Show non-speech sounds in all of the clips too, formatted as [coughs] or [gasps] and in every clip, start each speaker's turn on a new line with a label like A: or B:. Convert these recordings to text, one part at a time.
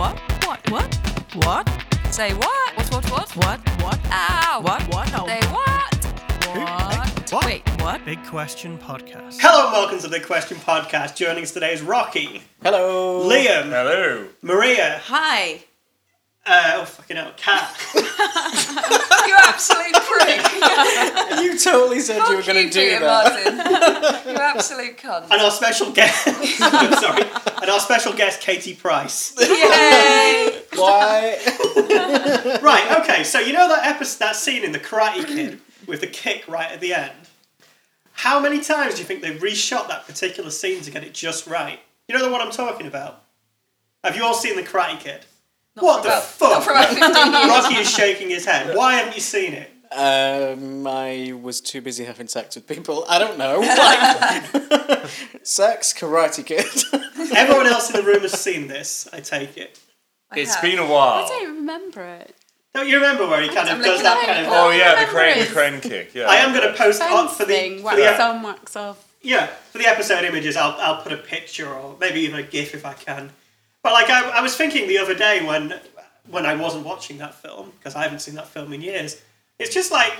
A: What? What? What? What?
B: Say what? What, what, what?
A: What? What?
B: Ow!
A: What? What? Oh.
B: Say what?
A: What?
C: What?
A: Wait, what?
C: Big Question Podcast.
D: Hello and welcome to the Question Podcast. Joining us today is Rocky,
E: Hello.
D: Liam,
F: Hello.
D: Maria,
B: Hi.
D: Uh, oh fucking hell, cat! [laughs]
B: You absolute prick. [laughs]
E: You totally said you were going to do
B: Peter
E: that.
B: Martin. [laughs] you absolute cunt.
D: and our special guest. I'm sorry, and our special guest, Katie Price.
B: Yay!
E: Why?
D: Right. Okay. So you know that episode, that scene in the Karate Kid with the kick right at the end. How many times do you think they reshot that particular scene to get it just right? You know the one I'm talking about. Have you all seen the Karate Kid? What the
B: Not
D: fuck?
B: for about 15 years.
D: Rocky is shaking his head. Why haven't you seen it?
E: Um, I was too busy having sex with people. I don't know. Like, [laughs] sex, Karate Kid. [laughs]
D: Everyone else in the room has seen this. I take it.
B: I
F: It's
B: have.
F: been a while.
G: I don't remember it.
D: Don't you remember where he kind of
B: I'm
D: does
B: looking
D: that
B: at
D: kind of?
F: Oh yeah, the crane, the crane kick. Yeah.
D: I am going to post on
G: Fence
D: for the,
G: thing,
D: for
G: wax
D: the
G: on, wax off.
D: yeah for the episode images. I'll I'll put a picture or maybe even a GIF if I can. But like I, I was thinking the other day when when I wasn't watching that film because I haven't seen that film in years. It's just like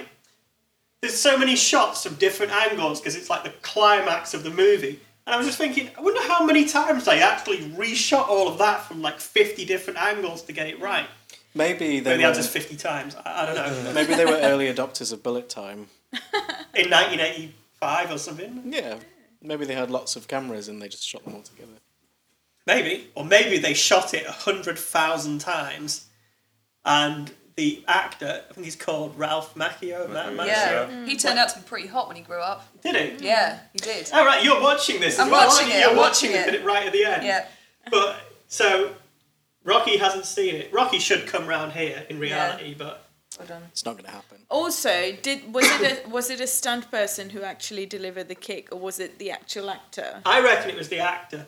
D: there's so many shots from different angles because it's like the climax of the movie. And I was just thinking, I wonder how many times they actually reshot all of that from like 50 different angles to get it right.
E: Maybe they
D: Maybe
E: were,
D: just 50 times. I, I don't know. [laughs]
E: maybe they were early adopters of bullet time.
D: in 1985 or something.
E: Yeah. Maybe they had lots of cameras and they just shot them all together.
D: Maybe. Or maybe they shot it 100,000 times and the actor, I think he's called Ralph Macchio. Ma- Macchio.
B: Yeah. Mm. He turned out to be pretty hot when he grew up.
D: Did he? Mm.
B: Yeah, he did.
D: All right, you're watching this.
B: I'm
D: well,
B: watching
D: aren't you?
B: it,
D: You're
B: I'm
D: watching
B: watching
D: it,
B: it.
D: right at the end.
B: Yeah.
D: But so Rocky hasn't seen it. Rocky should come round here in reality, but
B: Well.
E: It's not going to happen.
G: Also, did was it a [coughs] was it a stunt person who actually delivered the kick, or was it the actual actor?
D: I reckon it was the actor.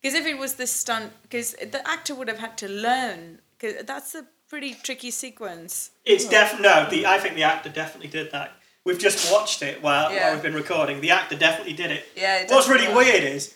G: Because if it was the stunt, because the actor would have had to learn. Because that's a pretty tricky sequence.
D: It's definitely no. The I think the actor definitely did that. We've just watched it while, while we've been recording. The actor definitely did it.
B: Yeah, it
D: What's really
B: work.
D: weird is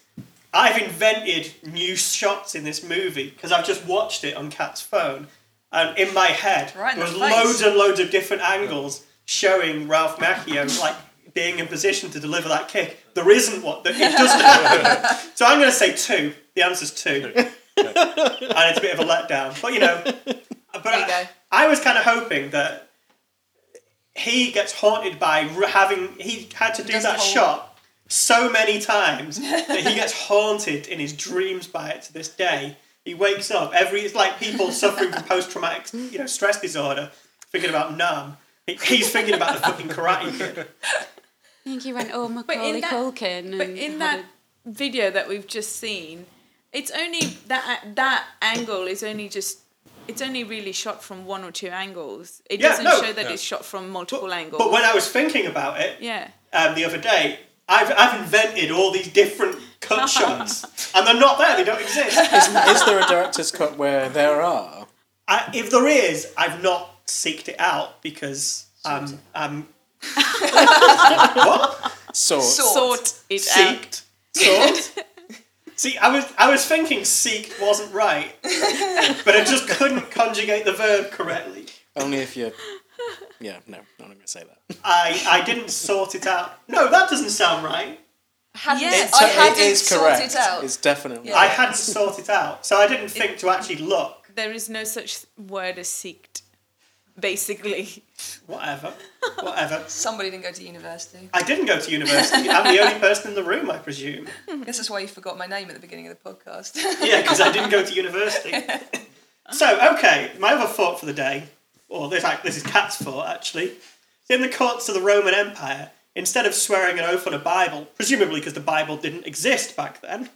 D: I've invented new shots in this movie because I've just watched it on Kat's phone, and in my head
B: Right in
D: there
B: the
D: was loads and loads of different angles showing Ralph Macchio like being in position to deliver that kick. There isn't what that it doesn't. [laughs] so I'm going to say two. The answer's two, and it's a bit of a letdown. But you know, but
B: you
D: I. I was kind of hoping that he gets haunted by having he had to do that
B: the
D: shot so many times [laughs] that he gets haunted in his dreams by it to this day. He wakes up every it's like people suffering from post traumatic you know stress disorder thinking about numb. He's thinking about the fucking Karate Kid. [laughs]
G: I think he went, oh, [laughs] Macaulay that- Culkin. But
B: Mm,
G: in uh, that
E: Mm-hmm.
G: video that we've just seen, it's only that that angle is only just. It's only really shot from one or two angles. It
D: Yeah,
G: doesn't
D: no.
G: show that it's shot from multiple angles.
D: But when I was thinking about it
G: yeah.
D: um, the other day, I've, I've invented all these different cut [laughs] shots, and they're not there. They don't exist. [laughs]
E: Is there a director's cut where there are?
D: I, if there is, I've not seeked it out because I'm, I'm what
E: Sorts.
B: Sort.
G: Sort it out.
D: seeked sort. See, I was I was thinking seek wasn't right, but I just couldn't conjugate the verb correctly.
E: Only if you. Yeah, no, I'm not going to say that.
D: I I didn't sort it out. No, that doesn't sound right.
B: Hadn't,
G: Yes.
B: I hadn't
E: is
B: sorted
E: correct.
B: it out.
E: It's definitely.
B: Yeah.
D: I hadn't sorted it out, so I didn't think to actually look.
G: There is no such word as seeked, basically.
D: Whatever, whatever. [laughs]
B: Somebody didn't go to university.
D: I didn't go to university. I'm the only person in the room, I presume.
B: This is why you forgot my name at the beginning of the podcast. [laughs]
D: Yeah, because I didn't go to university. [laughs] So, okay, my other thought for the day, or this, this is Kat's thought actually. In the courts of the Roman Empire, instead of swearing an oath on a Bible, presumably because the Bible didn't exist back then,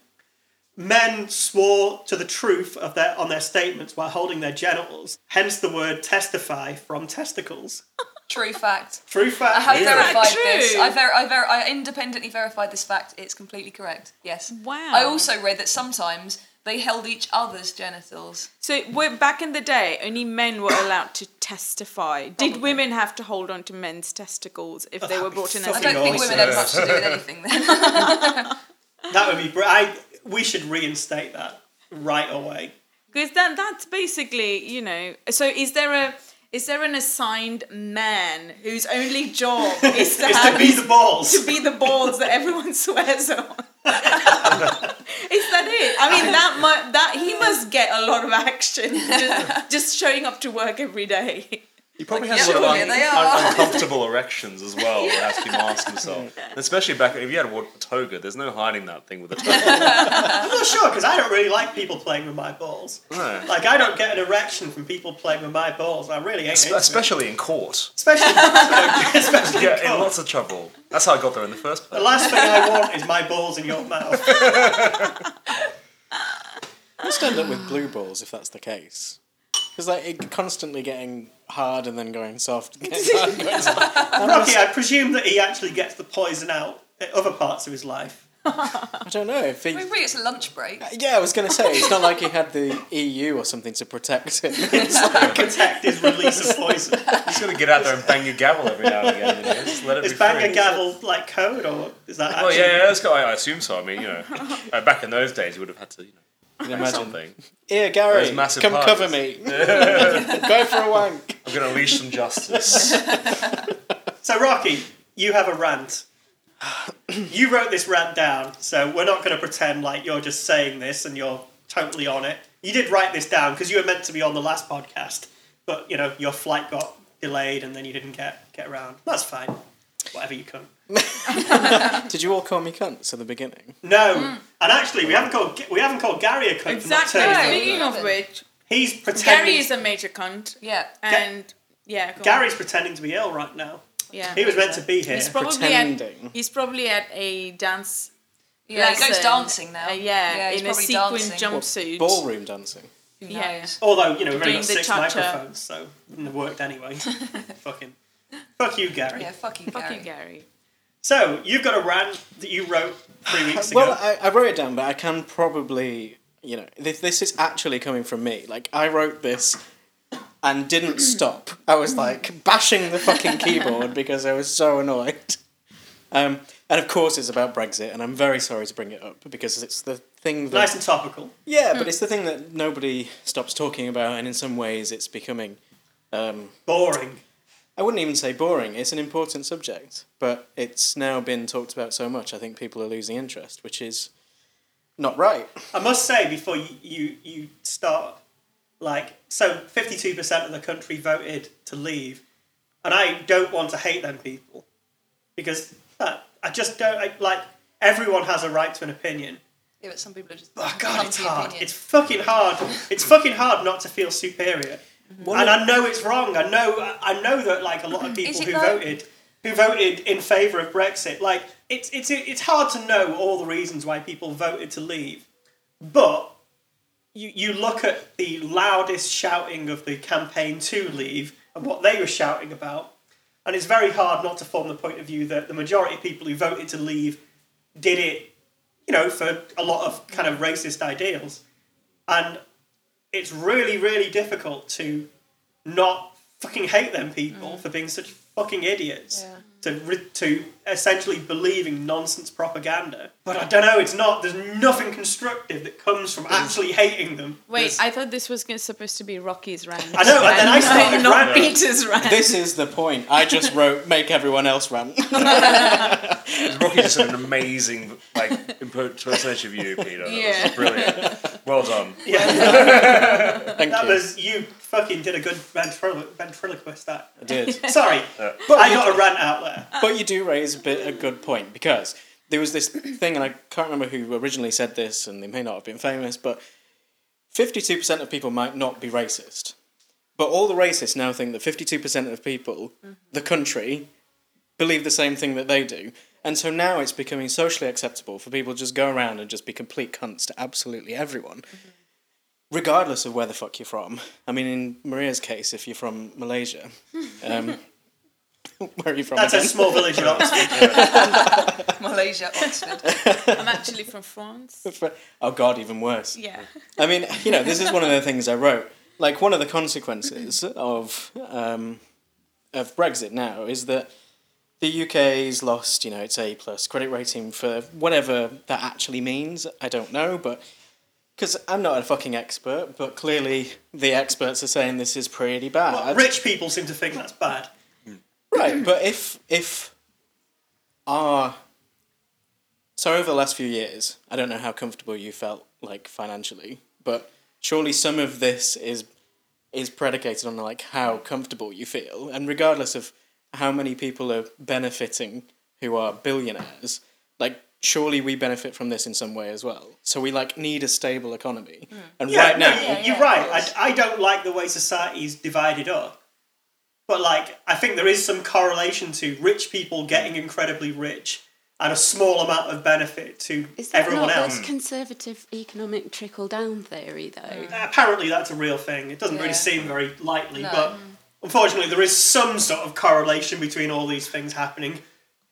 D: men swore to the truth of their on their statements while holding their genitals. Hence the word testify from testicles. [laughs]
B: True fact.
D: True fact.
B: I have
G: Is that
B: verified this. I, ver- I, ver- I independently verified this fact. It's completely correct. Yes.
G: Wow.
B: I also read that sometimes they held each other's genitals.
G: So we're, back in the day, only men were [coughs] allowed to testify. Did women have to hold on to men's testicles if oh, they were brought in as
B: I don't think
D: awesome.
B: women had much to do with anything then. [laughs]
D: That would be. Br- I. We should reinstate that right away.
G: Because then that's basically, you know. So is there a is there an assigned man whose only job [laughs] is to have
D: to be the balls.
G: to be the balls that everyone [laughs] swears on? [laughs] is that it? I mean, that mu- that he must get a lot of action just, just showing up to work every day.
C: He probably
B: Like,
C: has a lot
B: surely
C: of
B: they
C: un-
B: are.
C: un- uncomfortable erections as well when he has to mask himself. And [laughs] especially back if you had a toga, there's no hiding that thing with a toga. [laughs]
D: I'm not sure because I don't really like people playing with my balls.
C: No.
D: Like I don't get an erection from people playing with my balls. I really ain't into it.
C: Especially in court.
D: especially [laughs] especially
C: Yeah,
D: in
C: in
D: court.
C: lots of trouble. That's how I got there in the first place.
D: The last thing I want is my balls in your mouth.
E: Let's end up with blue balls if that's the case. Because like it constantly getting hard and then going soft. [laughs] and Getting hard and going soft.
D: Rocky, I presume that he actually gets the poison out at other parts of his life.
E: I don't know if he.
B: I mean, really, it's a lunch break.
E: Yeah, I was gonna say it's not like he had the EU or something to protect him. [laughs] It's like,
D: Protect his release of poison.
C: He's got to get out there and bang your gavel every now and again. You know? Just let it
D: Is
C: be
D: bang
C: free.
D: a gavel like code or is that
C: Well,
D: actually?
C: yeah, yeah, that's got, I assume so. I mean, you know, [laughs] uh, back in those days, you would have had to, you know,
E: can you
C: do
E: imagine.
C: something.
E: Here, Gary,
C: Those massive
E: come
C: pies.
E: cover me. [laughs] Go for a wank.
C: I'm going to unleash some justice. [laughs]
D: So Rocky, you have a rant. You wrote this rant down, so we're not going to pretend like you're just saying this and you're totally on it. You did write this down because you were meant to be on the last podcast, but you know your flight got delayed and then you didn't get get around. That's fine. Whatever you can. [laughs]
E: Did you all call me cunts at the beginning?
D: No, and actually we haven't called we haven't called Gary a cunt
G: Exactly.
D: for not
B: No.
G: Speaking of which,
D: He's pretending.
G: Gary is a major cunt,
B: Yeah.
G: and yeah, go on.
D: Gary's pretending to be ill right now.
G: yeah,
D: He was meant to be here.
G: He's probably at
E: Pretending.
G: he's probably at a dance.
B: Yeah, he goes dancing now.
G: Uh, yeah,
B: he's
G: in a
B: probably
G: sequin
B: dancing.
G: jumpsuit.
E: Ballroom dancing.
G: Yeah.
B: knows?
D: Although you know we've only got six
G: cha-cha.
D: microphones, so it wouldn't have worked anyway. [laughs] Fucking. Fuck you, Gary.
B: Yeah, fuck you,
G: Fuck
B: Gary.
G: you, Gary.
D: So you've got a rant that you wrote three weeks ago.
E: Well, I, I wrote it down, but I can probably, you know, this, this is actually coming from me. Like, I wrote this and didn't stop. I was like bashing the fucking keyboard because I was so annoyed. Um, and of course, it's about Brexit, and I'm very sorry to bring it up because it's the thing that.
D: nice and topical.
E: Yeah, but it's the thing that nobody stops talking about, and in some ways, it's becoming. Um,
D: Boring.
E: I wouldn't even say boring. It's an important subject, but it's now been talked about so much. I think people are losing interest, which is not right.
D: I must say before you you, you start, like so, fifty two percent of the country voted to leave, and I don't want to hate them people because uh, I just don't I, like. Everyone has a right to an opinion.
B: Yeah, but some people are just.
D: Oh God, it's hard.
B: opinion.
D: It's fucking hard. It's fucking hard not to feel superior. Mm-hmm. and I know it's wrong. I know. I know that like a lot of [laughs] people who
B: though?
D: voted, who voted in favour of Brexit, like it's it's it's hard to know all the reasons why people voted to leave, but you you look at the loudest shouting of the campaign to leave and what they were shouting about, and it's very hard not to form the point of view that the majority of people who voted to leave did it, you know, for a lot of kind of racist ideals, and it's really really difficult to not fucking hate them people mm. for being such fucking idiots
B: Yeah.
D: to re- to essentially believing nonsense propaganda. But I don't know. It's not. There's nothing constructive that comes from actually hating them.
G: Wait,
D: There's-
G: I thought this was supposed to be Rocky's rant.
D: I know, and then I started
G: not
D: ranting.
G: Peter's rant.
E: This is the point. I just wrote make everyone else rant. [laughs]
C: Rocky just an amazing like impersonation of you, Peter. That
G: Yeah.
C: was brilliant. [laughs] Well done.
E: Thank
D: that
E: you.
D: was you. Fucking did a good ventrilo- ventriloquist. That.
E: I did. [laughs]
D: Sorry,
C: Uh,
D: but I got a rant out there.
E: But you do raise a bit a good point because there was this thing, and I can't remember who originally said this, and they may not have been famous, but fifty-two percent of people might not be racist, but all the racists now think that fifty-two percent of people, the country, believe the same thing that they do, and so now it's becoming socially acceptable for people to just go around and just be complete cunts to absolutely everyone. Regardless of where the fuck you're from. I mean, in Maria's case, if you're from Malaysia, um, [laughs] where are you from?
D: That's a small village in Oxford. [laughs]
B: Malaysia, Oxford.
G: I'm actually from France. [laughs]
E: Oh God, even worse.
G: Yeah.
E: I mean, you know, this is one of the things I wrote. Like one of the consequences of um, of Brexit now is that the UK's lost, you know, its A plus credit rating for whatever that actually means. I don't know, but Because I'm not a fucking expert, but clearly the experts are saying this is pretty bad.
D: Well, rich people seem to think that's bad.
E: Right, but if if our so over the last few years, I don't know how comfortable you felt like financially, but surely some of this is is predicated on like how comfortable you feel, and regardless of how many people are benefiting who are billionaires, like surely we benefit from this in some way as well. So we like need a stable economy, mm. and
D: Yeah,
E: right
D: no,
E: now,
B: Yeah,
D: you're
B: yeah,
D: right. I, I don't like the way society's divided up. But, like, I think there is some correlation to rich people getting incredibly rich and a small amount of benefit to
F: Is that
D: everyone
F: not
D: else.
F: the conservative economic trickle down theory, though? Mm.
D: Apparently, that's a real thing. It doesn't really seem very likely,
B: No.
D: but mm. Unfortunately, there is some sort of correlation between all these things happening.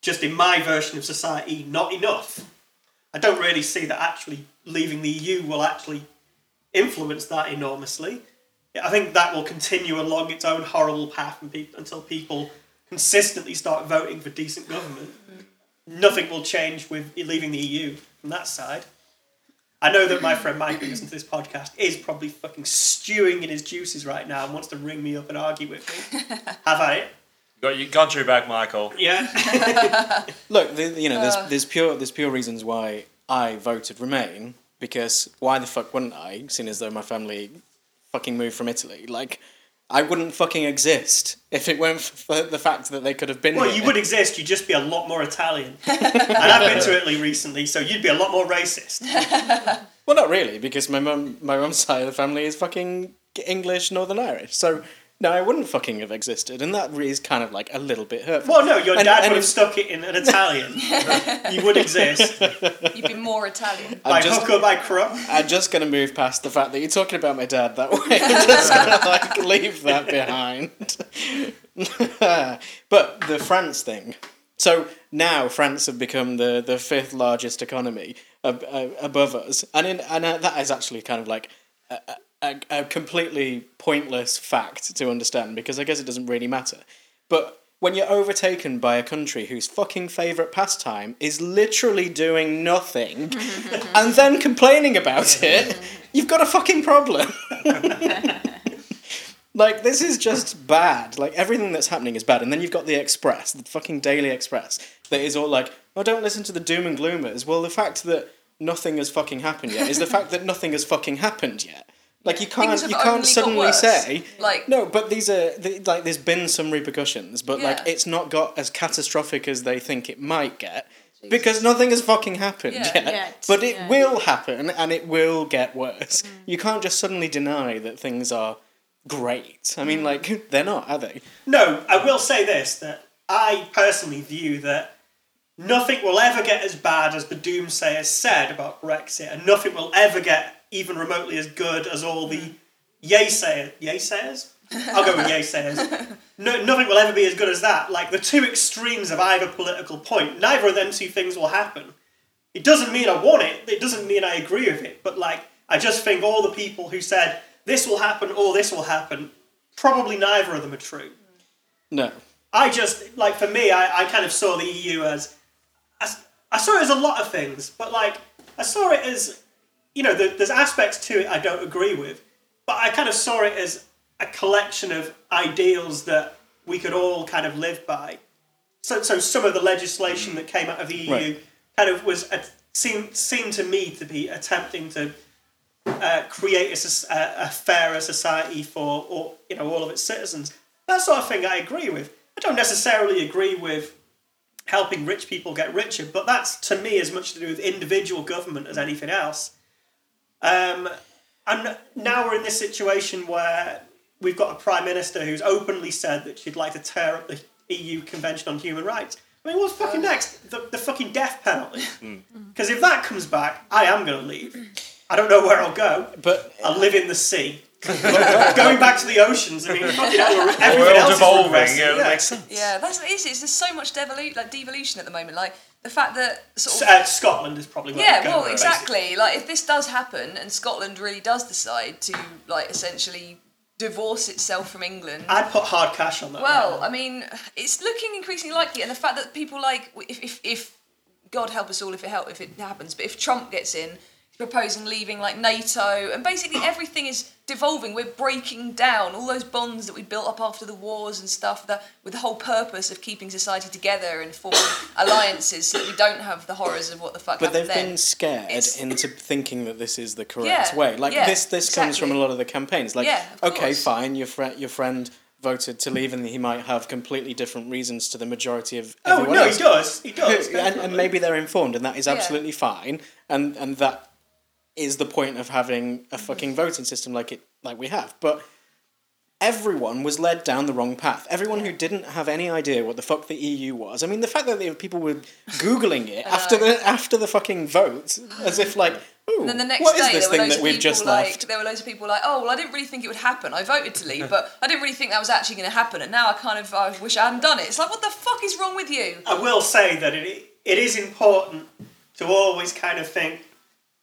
D: Just in my version of society, not enough. I don't really see that actually leaving the EU will actually influence that enormously. I think that will continue along its own horrible path pe- until people consistently start voting for decent government. Nothing will change with leaving the EU from that side. I know that my friend Mike, who listens to this podcast, is probably fucking stewing in his juices right now and wants to ring me up and argue with me. [laughs] Have at it.
C: Got your country back, Michael.
D: Yeah. [laughs]
E: Look, the, you know, there's there's pure there's pure reasons why I voted Remain because why the fuck wouldn't I? Seeing as though my family fucking moved from Italy, like I wouldn't fucking exist if it weren't for the fact that they could have been.
D: Well,
E: here.
D: you would exist, you'd just be a lot more Italian. [laughs] and I've been to Italy recently, so you'd be a lot more racist.
E: Well, not really, because my mum my mum's side of the family is fucking English Northern Irish, so. No, I wouldn't fucking have existed, and that is kind of like a little bit hurtful.
D: Well, no, your
E: And-
D: dad
E: and
D: would have
E: if-
D: stuck it in an Italian. [laughs] you would exist.
B: You'd be more Italian.
D: By
E: just-
D: hook or by crook.
E: I'm just gonna move past the fact that you're talking about my dad that way. [laughs] I'm just gonna like leave that behind. [laughs] but the France thing. So now France have become the, the fifth largest economy ab- uh, above us, and in, and uh, that is actually kind of like a, a, a completely pointless fact to understand because I guess it doesn't really matter. But when you're overtaken by a country whose fucking favourite pastime is literally doing nothing [laughs] and then complaining about it, you've got a fucking problem. [laughs] like, this is just bad. Like, everything that's happening is bad. And then you've got the Express, the fucking Daily Express, that is all like, oh, don't listen to the doom and gloomers. Well, the fact that nothing has fucking happened yet is the fact that nothing has fucking happened yet. Like you can't, you can't suddenly say
B: Like-
E: no, but these are the, like there's been some repercussions, but like it's not got as catastrophic as they think it might get because nothing has fucking happened
B: Yeah.
E: yet.
G: Yet,
E: But it
G: yeah.
E: will happen and it will get worse. You can't just suddenly deny that things are great. I mean, like [laughs] they're not, are they?
D: No, I will say this that I personally view that nothing will ever get as bad as the doomsayers said about Brexit, and nothing will ever get even remotely as good as all the hmm. yay sayers. Yay sayers? I'll go with yay sayers. [laughs] No, nothing will ever be as good as that. Like the two extremes of either political point, neither of them two things will happen. It doesn't mean I want it. It doesn't mean I agree with it. But like, I just think all the people who said this will happen or this will happen, probably neither of them are true.
E: No.
D: I just like for me, I, I kind of saw the EU as I, I saw it as a lot of things, but like I saw it as you know, there, there's aspects to it I don't agree with, but I kind of saw it as a collection of ideals that we could all kind of live by. So, so some of the legislation that came out of the EU
E: Right.
D: kind of was a, seemed seemed to me to be attempting to uh, create a, a, a fairer society for all, you know all of its citizens. That sort of thing I agree with. I don't necessarily agree with helping rich people get richer, but that's to me as much to do with individual government as anything else. Um, and now we're in this situation where we've got a prime minister who's openly said that she'd like to tear up the EU Convention on Human Rights. I mean, what's fucking next? The, the fucking death penalty. [laughs] Because if that comes back, I am going to leave. I don't know where I'll go.
E: But
D: I'll live in the sea. [laughs] Going back to the oceans, I mean, [laughs] fucking hell, we're- everything
C: World
D: else is
C: evolving,
D: regressing,
C: yeah,
D: yeah.
C: makes sense.
B: Yeah, that's what it is. It's there's so much devolu- like devolution at the moment. Like the fact that sort of
D: Uh, Scotland is probably
B: yeah, well,
D: basically.
B: exactly. Like if this does happen and Scotland really does decide to like essentially divorce itself from England.
D: I'd put hard cash on that.
B: Well,
D: right.
B: I mean, it's looking increasingly likely, and the fact that people like, if, if, if God help us all if it help if it happens, but if Trump gets in, proposing leaving like NATO, and basically everything is devolving. We're breaking down all those bonds that we built up after the wars and stuff. That with the whole purpose of keeping society together and forming [coughs] alliances, so that we don't have the horrors of what the fuck
E: But
B: happened
E: they've
B: then.
E: been scared
B: It's-
E: into thinking that this is the [laughs] correct
B: Yeah,
E: way. Like
B: yeah,
E: this, this comes from a lot of the campaigns. Like,
B: Yeah,
E: okay,
B: course.
E: fine, your friend, your friend voted to leave, and he might have completely different reasons to the majority of
D: Oh no,
E: else.
D: he does. He does. [laughs]
E: and, and maybe they're informed, and that is
B: Yeah.
E: absolutely fine. And and that is the point of having a fucking voting system like it like we have. But everyone was led down the wrong path. Everyone who didn't have any idea what the fuck the EU was. I mean, the fact that they, people were googling it [laughs] after the after the fucking vote, as if like, ooh,
B: And then the next
E: what is
B: day,
E: this
B: there were
E: thing
B: loads
E: that
B: of
E: we've
B: people
E: just
B: like
E: left?
B: there were loads of people like, oh well, I didn't really think it would happen. I voted to leave, but I didn't really think that was actually going to happen, and now I kind of I wish I hadn't done it. It's like, what the fuck is wrong with you?
D: I will say that it it is important to always kind of think.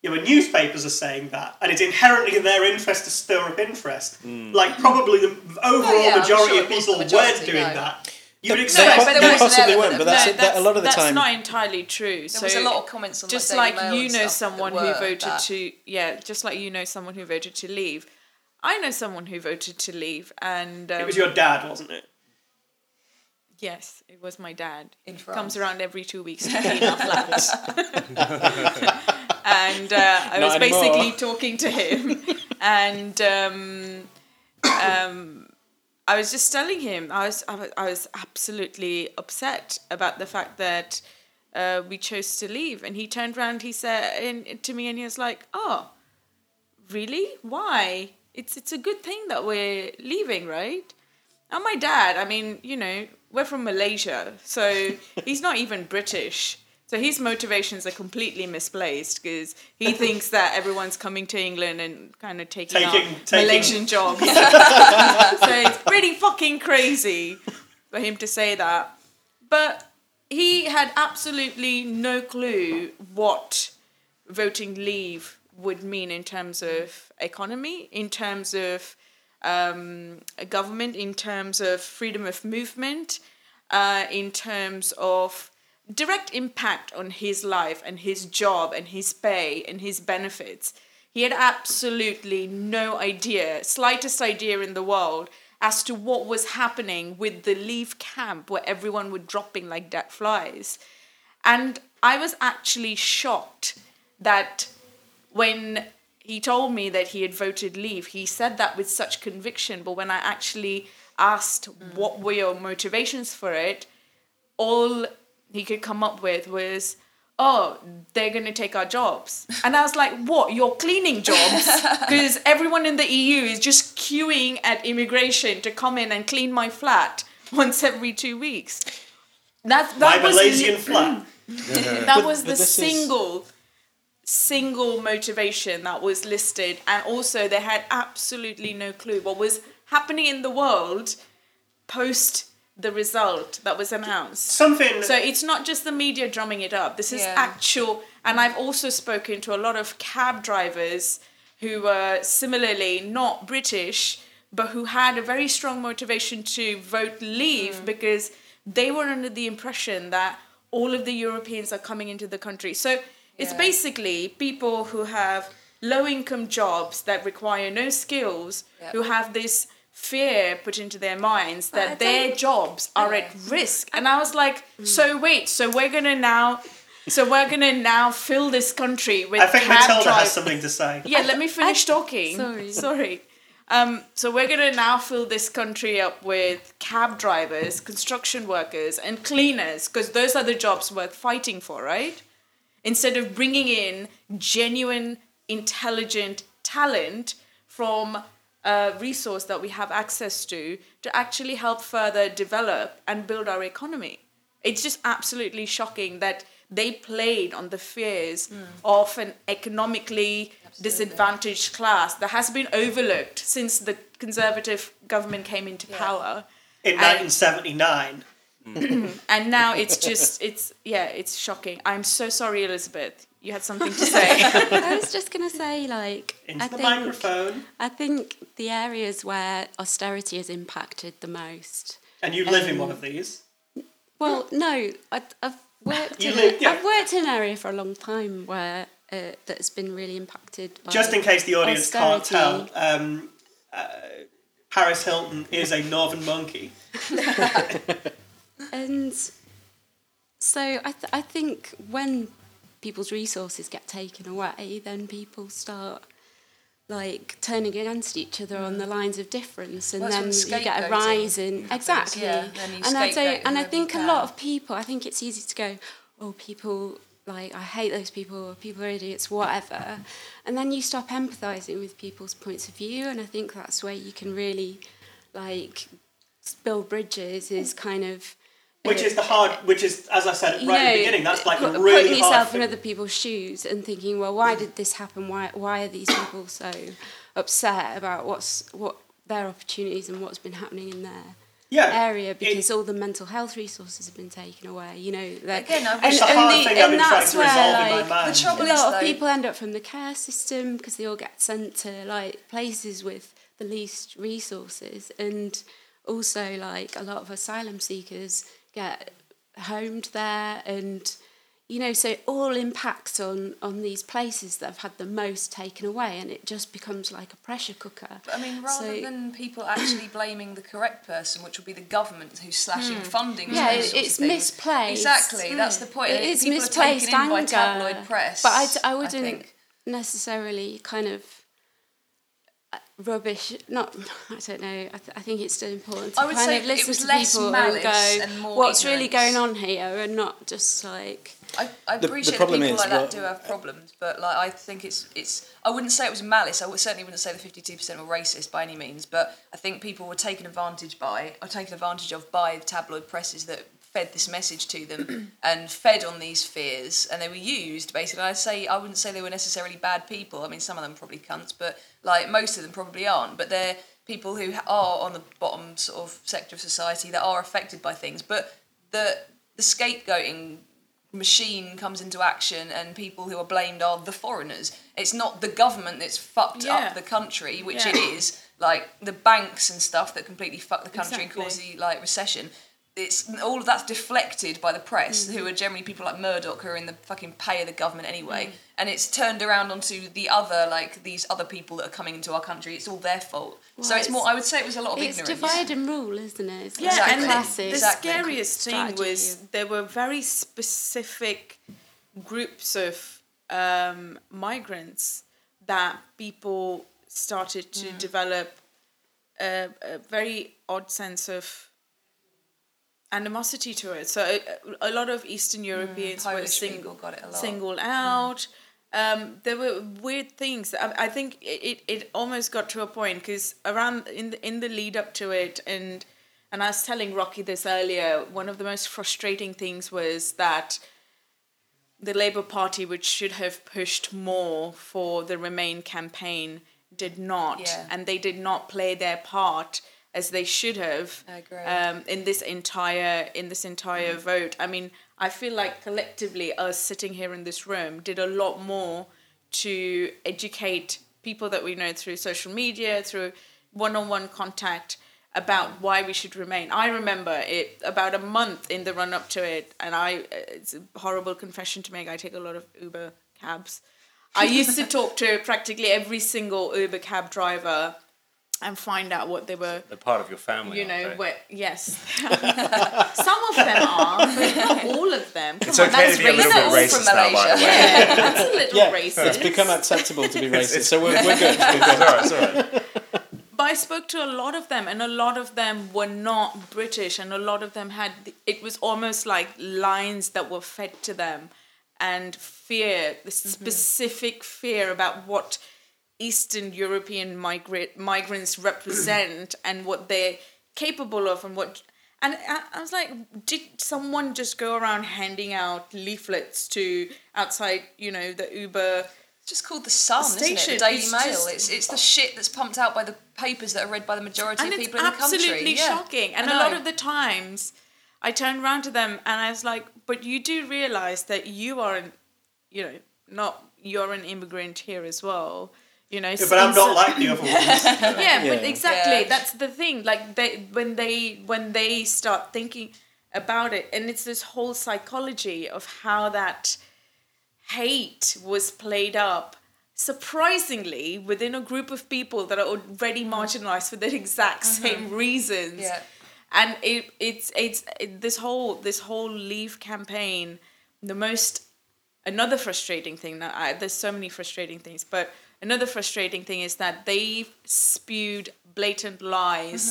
D: You know, newspapers are saying that, and it's inherently in their interest to stir up interest. Like probably the overall
B: Oh, yeah,
D: majority
B: sure
D: of people
B: majority,
D: weren't doing
B: no.
D: that. You'd
E: They
D: expect.
B: but
E: po- they possibly weren't, but that's,
G: no, that's,
E: a lot of the
G: that's
E: time.
G: That's not entirely true.
B: There
G: so
B: was a lot of comments on
G: just
B: Daily
G: like
B: Mail
G: you know someone who voted
B: that.
G: to yeah, just like you know someone who voted to leave. I know someone who voted to leave, and um,
D: It was your dad, wasn't it?
G: Yes, it was my dad.
B: In
G: He Comes around every two weeks to [laughs] clean our flat. [laughs] and uh, I
E: Not
G: was
E: anymore.
G: basically talking to him, [laughs] and um, um, I was just telling him I was I was, I was absolutely upset about the fact that uh, we chose to leave, and he turned around, he said in, to me, and he was like, "Oh, really? Why? It's it's a good thing that we're leaving, right?" And my dad, I mean, you know, we're from Malaysia, so [laughs] he's not even British. So his motivations are completely misplaced because he thinks that everyone's coming to England and kind of taking,
D: Taking- taking-
G: Malaysian [laughs] jobs. [laughs] so it's pretty fucking crazy for him to say that. But he had absolutely no clue what voting leave would mean in terms of economy, in terms of um, government, in terms of freedom of movement, uh, in terms of direct impact on his life and his job and his pay and his benefits. He had absolutely no idea, slightest idea in the world as to what was happening with the leave camp where everyone were dropping like dead flies. And I was actually shocked that when he told me that he had voted leave, he said that with such conviction. But when I actually asked what were your motivations for it, all he could come up with was, oh, they're going to take our jobs. And I was like, what? You're cleaning jobs? [laughs] Because everyone in the EU is just queuing at immigration to come in and clean my flat [laughs] once every two weeks. That,
D: My
G: that was
D: Malaysian flat. [clears throat]
G: that was
E: but
G: the
E: single. is-
G: single single motivation that was listed and also they had absolutely no clue what was happening in the world post the result that was announced
D: Something.
G: so it's not just the media drumming it up. This is
B: Yeah.
G: actual, and I've also spoken to a lot of cab drivers who were similarly not British, but who had a very strong motivation to vote leave
B: Mm.
G: because they were under the impression that all of the Europeans are coming into the country. So it's
B: Yeah.
G: basically people who have low income jobs that require no skills,
B: Yep.
G: who have this fear put into their minds
F: But
G: that their jobs are at risk. And I was like,
B: Mm.
G: so wait, so we're gonna now, so we're gonna now fill this country with
D: I think
G: cab
D: Matilda
G: drivers.
D: has something to say.
G: Yeah, let me finish talking.
F: Sorry.
G: Sorry. Um, so we're gonna now fill this country up with cab drivers, construction workers, and cleaners, because those are the jobs worth fighting for, right? Instead of bringing in genuine, intelligent talent from a resource that we have access to to actually help further develop and build our economy. It's just absolutely shocking that they played on the fears hmm. of an economically disadvantaged class that has been overlooked since the conservative government came into power.
D: In
G: I-
D: 1979. [clears throat]
G: And now it's just, it's, yeah, it's shocking. I'm so sorry, Elizabeth. You had something to say. [laughs]
F: I was [laughs] just gonna say, like,
D: Into
F: I
D: the
F: think
D: microphone.
F: I think the areas where austerity has impacted the most.
D: And you live in
F: um,
D: one of these.
F: Well, no, I, I've worked.
D: You
F: in
D: live-
F: a,
D: yeah.
F: I've worked in an area for a long time where uh, that has been really impacted. By
D: Just in case the audience can't tell,
F: austerity.
D: um, uh, Paris Hilton is a northern monkey. [laughs]
F: And so I, th- I think when people's resources get taken away, then people start like turning against each other on the lines of difference, and
B: Well,
F: then you get a rise in exactly.
B: yeah,
F: and I don't, and I think a lot of people. I think it's easy to go, oh, people like I hate those people, or people are idiots, whatever, and then you stop empathizing with people's points of view, and I think that's where you can really like build bridges. Is kind of
D: Which is the hard, which is, as I said right
F: you
D: at the beginning, that's like
F: put-
D: a really
F: putting yourself
D: thing.
F: in other people's shoes and thinking, well, why did this happen? Why why are these people so upset about what's what their opportunities and what's been happening in their
D: yeah,
F: area
D: it-
F: because all the mental health resources have been taken away. You know, like,
B: Again, I
F: and,
B: wish-
D: It's
F: and, the,
D: thing I've
F: and
D: been
F: that's where
D: resolve in my
F: like.
B: The trouble
F: a
B: is,
F: lot of people end up from the care system because they all get sent to like places with the least resources and also like a lot of asylum seekers get homed there and you know so it all impacts on on these places that have had the most taken away and it just becomes like a pressure cooker
B: But I mean, rather
F: So-
B: than people actually blaming the correct person, which would be the government who's slashing funding,
F: Hmm. Yeah, it- it's
B: of
F: misplaced.
B: Exactly, that's the point.
F: It is
B: people
F: misplaced
B: are taken in by
F: anger.
B: tabloid press.
F: But I, d- I wouldn't
B: think.
F: necessarily kind of rubbish. Not, I don't know. I, th- I think it's still important to
B: I would
F: kind
B: say
F: of
B: it
F: listen
B: was
F: to
B: less
F: people and go,
B: and more
F: "What's really going on here?" and not just like.
B: I, I
E: the
B: appreciate that
E: problem
B: people
E: is,
B: like
E: well-
B: that do have problems, but like I think it's it's. I wouldn't say it was malice. I would, certainly wouldn't say the fifty two percent were racist by any means. But I think people were taken advantage by, or taken advantage of by the tabloid presses that fed this message to them [clears throat] and fed on these fears, and they were used basically. I say I wouldn't say they were necessarily bad people. I mean, some of them probably cunts, but like most of them probably aren't. But they're people who are on the bottom sort of sector of society that are affected by things. But the the scapegoating machine comes into action and people who are blamed are the foreigners. It's not the government that's fucked
G: Yeah.
B: up the country, which
G: Yeah.
B: it is, like the banks and stuff that completely fuck the country and
G: Exactly.
B: cause the like recession. It's all of that's deflected by the press,
G: Mm.
B: who are generally people like Murdoch, who are in the fucking pay of the government anyway,
G: Mm.
B: and it's turned around onto the other like these other people that are coming into our country. It's all their fault. so
F: Well,
B: it's more. I would say it was a lot of
F: It's
B: ignorance.
F: divide and rule, isn't it? It's
G: Yeah, and
F: classic
G: the
B: Exactly.
G: scariest thing was there were very specific groups of um, migrants that people started to
B: Mm.
G: develop a, a very odd sense of animosity to it. So a, a lot of Eastern Europeans were
B: Mm, Polish
G: sing-
B: got it a lot.
G: singled out. Um, there were weird things. I, I think it, it, it almost got to a point because around in the, in the lead up to it, and and I was telling Rocky this earlier. One of the most frustrating things was that the Labour Party, which should have pushed more for the Remain campaign, did not,
B: Yeah.
G: and they did not play their part as they should have um, in this entire in this entire vote. I mean, I feel like collectively us sitting here in this room did a lot more to educate people that we know through social media, through one-on-one contact about why we should remain. I remember it about a month in the run up to it, and I it's a horrible confession to make. I take a lot of Uber cabs. I used to [laughs] talk to practically every single Uber cab driver and find out what they were
C: They're part of your family.
G: you know
C: aren't they?
G: where yes [laughs] some of them are but not all of them Come
C: It's
G: on,
C: okay
G: that's
C: to be a little
G: racist.
C: bit racist now, by the way.
G: yeah that's a little
E: Yeah,
G: racist
E: it's become acceptable to be [laughs] racist, so we're, we're good. We're [laughs]
C: It's
E: good.
C: all right, it's all right.
G: but I spoke to a lot of them and a lot of them were not British and a lot of them had it was almost like lines that were fed to them and fear the mm-hmm. specific fear about what Eastern European migrate migrants represent [clears throat] and what they're capable of and what and I, was like did someone just go around handing out leaflets to outside you know the Uber
B: It's just called the Sun, isn't it?
G: station,
B: The Daily
G: it's
B: Mail.
G: just-
B: It's it's the shit that's pumped out by the papers that are read by the majority of people in the country.
G: absolutely
B: Yeah.
G: shocking. And a lot of the times, I turned around to them and I was like, "But you do realize that you are an, you know, not you're an immigrant here as well." You know,
D: Yeah, but I'm not like the other ones. [laughs]
G: yeah, but exactly.
B: Yeah.
G: That's the thing. Like they when they when they start thinking about it, and it's this whole psychology of how that hate was played up surprisingly within a group of people that are already mm-hmm. marginalized for the exact mm-hmm. same reasons
B: Yeah.
G: and it it's it's it, this whole this whole leave campaign the most another frustrating thing that I, there's so many frustrating things but another frustrating thing is that they've spewed blatant lies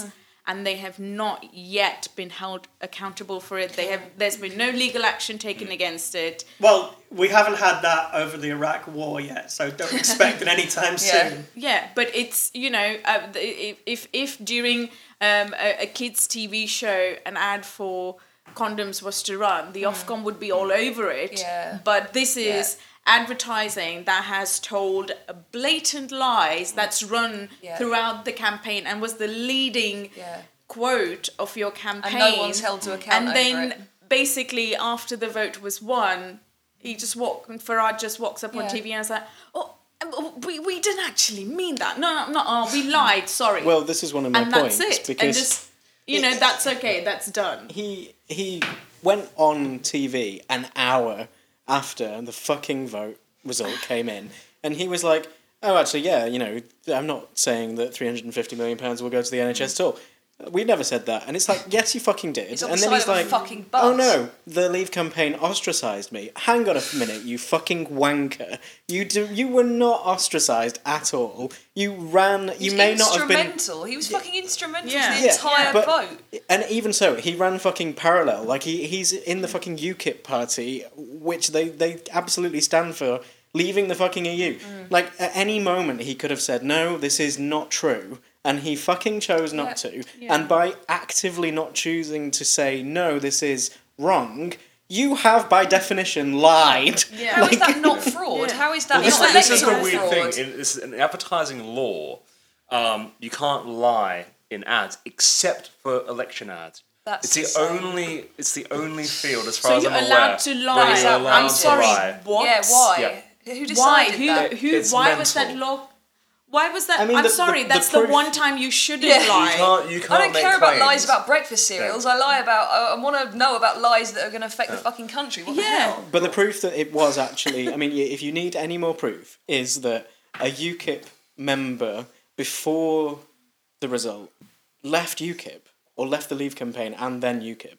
G: and they have not yet been held accountable for it they have there's been no legal action taken against it
D: Well, we haven't had that over the Iraq War yet, so don't expect it anytime [laughs]
B: Yeah.
D: soon.
G: Yeah, but it's you know uh, if if, if during um, a, a kids TV show an ad for condoms was to run, the Ofcom would be all over it.
B: Yeah.
G: But this is advertising that has told blatant lies that's run
B: Yeah.
G: throughout the campaign and was the leading
B: Yeah.
G: quote of your campaign.
B: And no one's held to account
G: And
B: over
G: then
B: it.
G: basically after the vote was won, he just walked. Farage just walks up on TV and is like, "Oh, um, we, we didn't actually mean that. No, no, no. Oh, we lied. Sorry."
E: Well, this is one of my
G: and
E: points
G: that's it.
E: because
G: and just you know, that's okay. That's done.
E: he he went on TV an hour after the fucking vote result came in, and he was like, "Oh, actually, yeah, you know, I'm not saying that 350 million pounds will go to the NHS at all. We never said that." And it's like, "Yes, you fucking did."
B: It's on
E: and
B: the
E: then
B: side
E: he's
B: of a
E: like,
B: fucking bus.
E: "Oh no, the Leave campaign ostracized me." Hang on a minute, you fucking wanker! You do you were not ostracized at all. You ran. You
B: He's
E: may not have been.
B: instrumental. He was fucking instrumental
G: Yeah.
B: to the
E: Yeah,
B: entire
E: but-
B: vote.
E: And even so, he ran fucking parallel. Like he, he's in the fucking UKIP party, which they, they absolutely stand for leaving the fucking EU.
B: Mm.
E: Like at any moment he could have said, No, this is not true. And he fucking chose not to. And by actively not choosing to say, No, this is wrong, you have by definition lied.
G: Yeah.
B: How is
E: Like-
B: that not fraud?
G: Yeah.
B: How is that
C: Well, this,
B: not
C: this is the weird
B: fraud?
C: thing. In, this, in advertising law, um, you can't lie in ads except for election ads.
B: That's
C: it's the
B: insane.
C: only. It's the only field, as far
G: So
C: as
G: you're
C: I'm
G: allowed
C: aware,
G: to
C: where
G: lie.
C: you're allowed to lie.
G: I'm
C: to
G: sorry.
C: lie.
G: What?
B: Yeah, why?
C: Yeah.
B: Who
G: Why?
B: decided
G: Who?
B: that?
G: Who?
C: It's
G: why was that
C: mental.
G: law? Why was that?
E: I mean,
G: I'm
E: the- the-
G: sorry.
E: the
G: that's the,
E: proof-
G: one time you shouldn't
B: Yeah.
G: Lie.
C: You can't. You can't
B: I don't
C: make
B: care about
C: claims.
B: lies about breakfast cereals. I lie about. I, I want to know about lies that are going to affect the fucking country. What the
G: Yeah.
B: hell?
E: But the proof that it was actually, I mean, y- if you need any more proof, is that a UKIP member before the result left UKIP or left the Leave campaign and then UKIP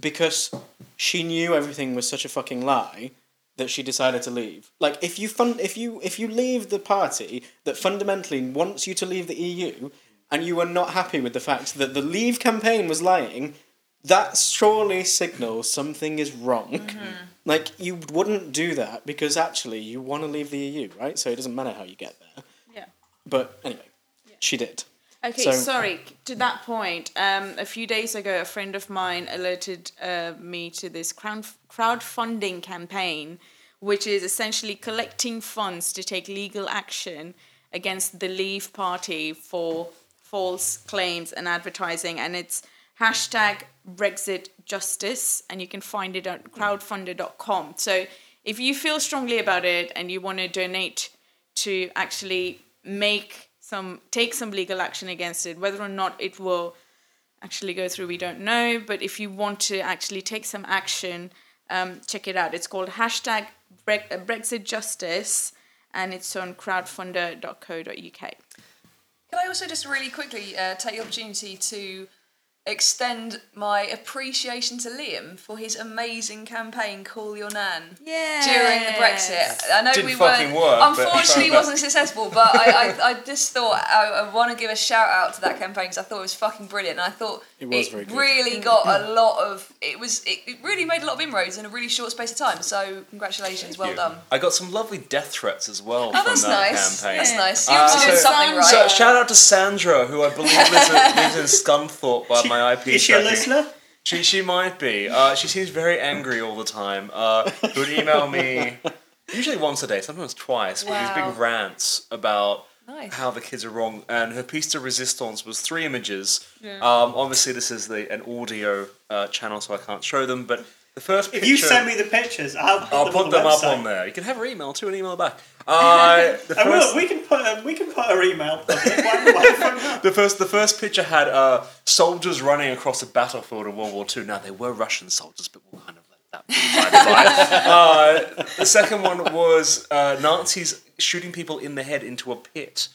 E: because she knew everything was such a fucking lie that she decided to leave. Like if you fun- if you if you leave the party that fundamentally wants you to leave the EU and you are not happy with the fact that the Leave campaign was lying, that surely signals something is wrong. Like you wouldn't do that because actually you want to leave the EU, right? So it doesn't matter how you get there.
G: Yeah.
E: But anyway, she did.
G: Okay,
E: So-
G: sorry. To that point, um, a few days ago, a friend of mine alerted uh, me to this crowd crowdfunding campaign, which is essentially collecting funds to take legal action against the Leave Party for false claims and advertising, and it's hashtag Brexit Justice, and you can find it at crowdfunder.com. So if you feel strongly about it and you want to donate to actually make some take some legal action against it whether or not it will actually go through we don't know. But if you want to actually take some action um, check it out. It's called hashtag Bre- uh, brexit justice and it's on crowdfunder.co.uk
B: Can I also just really quickly uh, take the opportunity to extend my appreciation to Liam for his amazing campaign, Call Your Nan.
G: yeah
B: During the Brexit, I know
C: Didn't
B: we weren't.
C: work, but-
B: unfortunately, wasn't successful. But I, I, I just thought I, I want to give a shout out to that campaign because I thought it was fucking brilliant. And I thought
E: It was very
B: really got a lot of. It was. It, it really made a lot of inroads in a really short space of time. So congratulations, well
C: you.
B: done.
C: I got some lovely death threats as well
B: Oh,
C: from
B: that's
C: that
B: nice.
C: campaign.
B: That's nice. You
C: Uh,
B: obviously did something right.
C: So shout out to Sandra, who I believe lives, in- lives in Scunthorpe by my IP.
D: Is she a listener?
C: She she might be. Uh, she seems very angry all the time. Uh, who would email me usually once a day, sometimes twice, with these
B: Wow.
C: big rants about
B: Nice.
C: how the kids are wrong. And her piece de resistance was three images. Um, obviously, this is the an audio uh, channel, so I can't show them. But the first
D: If
C: picture,
D: you send me the pictures, I'll put
C: I'll
D: them,
C: put
D: on the
C: them up
D: website.
C: on there. You can have her email too, and email back. [laughs] Uh, the
D: I will.
C: first-
D: We can put um, we can put her email. public. Why, why the fuck not?
C: The first, the first picture had uh, soldiers running across a battlefield in World War Two. Now they were Russian soldiers, but we'll kind of let that by the by. [laughs] uh, the second one was uh, Nazis shooting people in the head into a pit.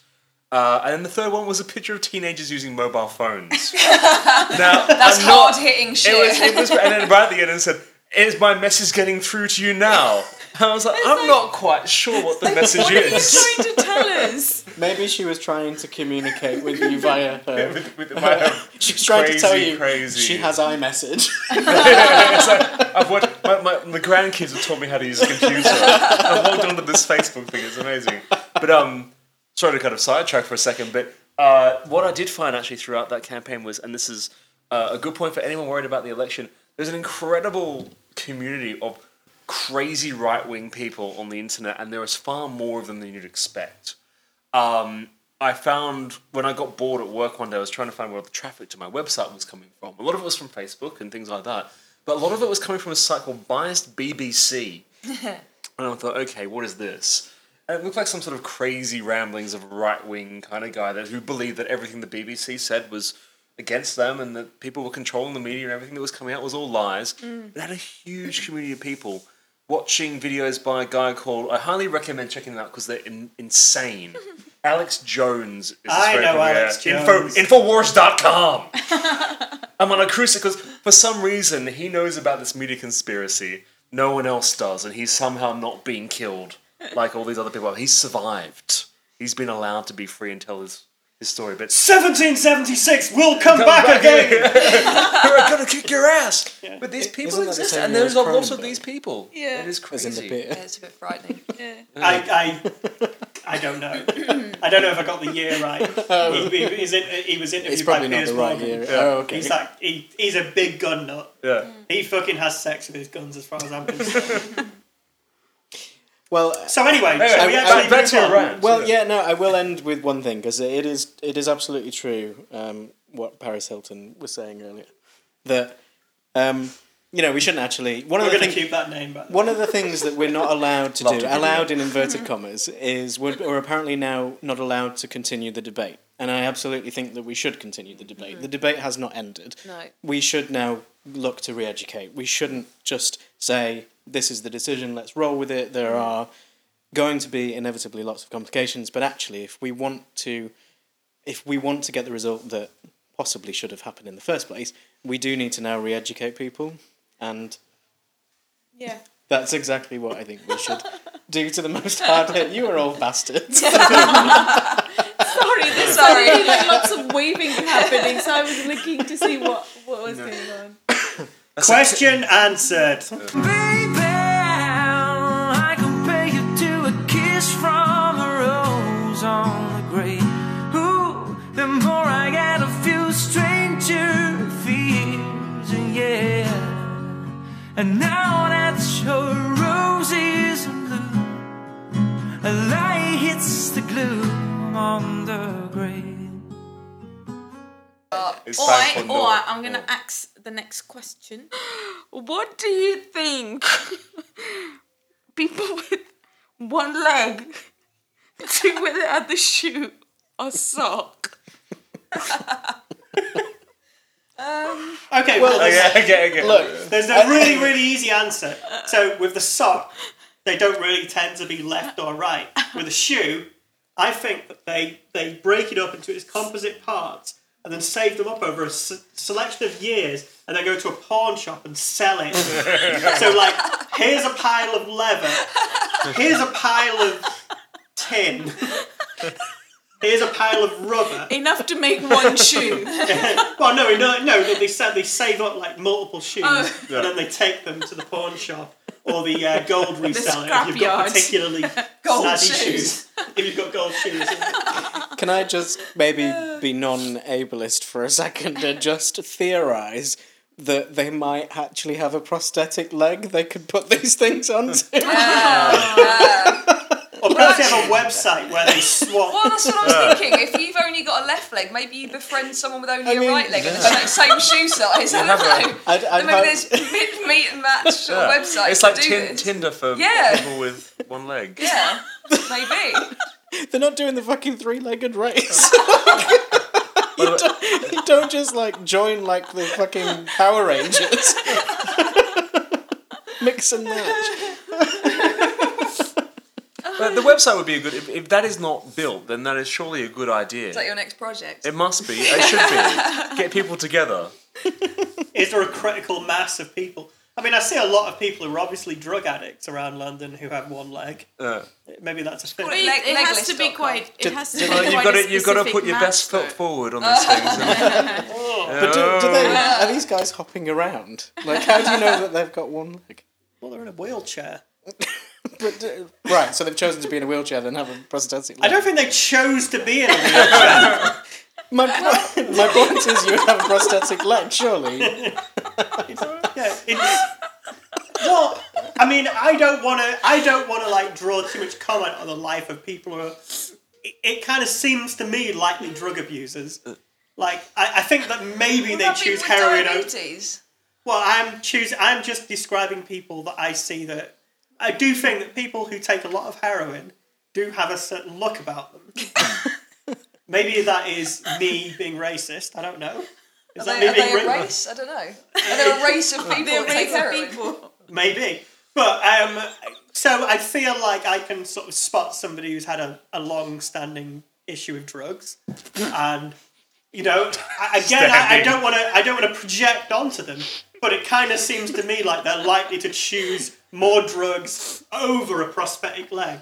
C: Uh, and then the third one was a picture of teenagers using mobile phones. [laughs] now,
B: That's
C: I'm not-
B: hard hitting shit.
C: It was, it was, and then right at the end, it said, "Is my message getting through to you now?" I was like, "I'm not quite sure what the [laughs] message
G: What are you trying to tell [laughs] us?
E: Maybe she was trying to communicate with you via her.
C: with, with my,
E: She's trying to tell you
C: crazy.
E: she has iMessage.
C: it's like, I've watched, my, my, my grandkids have taught me how to use a computer. I've logged onto this Facebook thing. It's amazing. But um, sorry to kind of sidetrack for a second. But uh, what I did find actually throughout that campaign was, and this is uh, a good point for anyone worried about the election. There's an incredible community of crazy right wing people on the internet, and there is far more of them than you'd expect. Um, I found when I got bored at work one day, I was trying to find where the traffic to my website was coming from. A lot of it was from Facebook and things like that, but a lot of it was coming from a site called Biased BBC. [laughs] and I thought, okay, what is this? And it looked like some sort of crazy ramblings of a right wing kind of guy that who believed that everything the BBC said was against them and that people were controlling the media and everything that was coming out was all lies. Mm. But it had a huge community of people watching videos by a guy called I highly recommend checking them out because they're in, insane. [laughs] Alex Jones is
D: I know Alex
C: Info,
D: Jones.
C: Infowars.com. [laughs] I'm on a cruise because for some reason he knows about this media conspiracy. No one else does, and he's somehow not being killed like all these other people. He's survived. He's been allowed to be free and tell his, his story. But
D: 1776 will come, back, again. [laughs]
C: We're gonna kick your ass. But these people
E: Isn't that the
C: exist, and there's a lot of these people.
G: Yeah.
C: it is
E: As in
C: crazy.
E: the
B: Yeah,
E: bit.
B: it's a bit frightening. [laughs]
D: I, I, I don't know. [coughs] I don't know if I got the year right. [laughs] He, he, he's in, he was interviewed
E: It's
D: by
E: probably not
D: Piers
E: the right
D: Morgan.
E: year. Oh, okay.
D: He's like he, he's a big gun nut.
C: Yeah.
D: He fucking has sex with his guns, as far as I'm concerned.
E: Well,
D: so anyway,
C: Anyway,
D: shall we actually
C: back, back
D: move
C: to your
D: on?
C: rant.
E: well, yeah, no, I will end with one thing because it is it is absolutely true um, what Paris Hilton was saying earlier that um, you know we shouldn't actually one
D: We're
E: of the
D: going to
E: things
D: keep that name back.
E: one of the things that we're not allowed to do
C: to
E: allowed in inverted [laughs] commas is we're, we're apparently now not allowed to continue the debate and I absolutely think that we should continue the debate. The debate has not ended.
B: No.
E: We should now look to re-educate. We shouldn't just say this is the decision. Let's roll with it. There mm. are going to be inevitably lots of complications, but actually, if we want to, if we want to get the result that possibly should have happened in the first place, we do need to now re-educate people, and
G: Yeah.
E: that's exactly what I think we should [laughs] do to the most hard hit. [laughs] You are all bastards. [laughs]
G: Sorry, there's
B: Sorry.
G: suddenly, like lots of waving happening, so I was looking to see what, what was going on.
D: Question answered.
A: Baby, I compare you to a kiss from a rose on the grave. Ooh, the more I get, a few stranger feels, yeah. And now that your roses are blue, a light hits the glue on the grave.
C: It's
G: Alright,
C: time for
G: alright, I'm gonna
C: yeah.
G: ask the next question. [gasps] What do you think [laughs] people with one leg [laughs] do with the other shoe or sock? [laughs]
D: Okay, well, there's,
C: Okay, okay, okay.
E: Look,
D: there's a really, really easy answer. So with the sock, they don't really tend to be left or right. With a shoe, I think that they they break it up into its composite parts and then save them up over a s- selection of years, and then go to a pawn shop and sell it. [laughs] so like, here's a pile of leather. Here's a pile of tin. Here's a pile of rubber.
G: Enough to make one shoe. [laughs]
D: Well, no, no, no. They, they said they save up like multiple shoes,
G: Oh.
D: and then they take them to the pawn shop or the uh, gold reseller if you've got
G: scrapyard.
D: particularly [laughs]
B: Gold
D: snazzy
B: shoes.
D: shoes. If you've got gold shoes,
E: Can I just maybe be non-ableist for a second and just theorize that they might actually have a prosthetic leg they could put these things onto?
D: Or they have a website where they [laughs] swap.
B: Well, that's what I was thinking. If you've only got a left leg, maybe you befriend someone with only
E: I
B: a
E: mean,
B: right leg and the same shoe size. I don't know.
E: I'd, I'd
B: maybe
E: hope-
B: there's meet, meet and match [laughs] sort of
C: Yeah.
B: websites
C: It's like
B: to do
C: tin-
B: this.
C: Tinder for
B: Yeah.
C: people with one leg.
B: Yeah, maybe. [laughs]
E: They're not doing the fucking three-legged race. you, don't, you don't just like join like the fucking Power Rangers. mix and match.
C: But the website would be a good. If, if that is not built, then that is surely a good idea.
B: Is that your next project?
C: it must be. It should be. Get people together. [laughs]
D: Is there a critical mass of people? I mean, I see a lot of people who are obviously drug addicts around London who have one leg.
C: Uh,
D: Maybe that's a thing.
B: Well,
G: It,
B: Leg-
G: it has to be quite. It has to be quite
C: you've got to you've got to put your best foot
G: for
C: forward on these things. and- [laughs]
E: But do, do they, are these guys hopping around? Like, how do you know that they've got one leg?
D: Well, they're in a wheelchair. [laughs]
E: But, uh, right, so they've chosen to be in a wheelchair then have a prosthetic leg.
D: I don't think they chose to be in a wheelchair.
E: My, point- my point is you have a prosthetic leg, surely.
D: yeah. It, well, I mean, I don't want to. I don't want to like draw too much comment on the life of people who are. It, it kind of seems to me likely drug abusers. Like, I, I think that maybe
B: What
D: they
B: about
D: choose
B: people with
D: heroin. over-
B: diabetes?
D: Well, I'm choose. I'm just describing people that I see that I do think that people who take a lot of heroin do have a certain look about them. [laughs] Maybe that is me being racist. I don't know. Is
B: Are
D: that
B: they,
D: me
B: are
D: being
B: they a race? I don't know. Are there a race of people
G: They're
B: that take
G: race of people.
D: Maybe. But um, so I feel like I can sort of spot somebody who's had a, a long standing issue with drugs, and you know, again, I, I don't want to I don't want to project onto them, but it kind of seems to me like they're likely to choose more drugs over a prosthetic leg.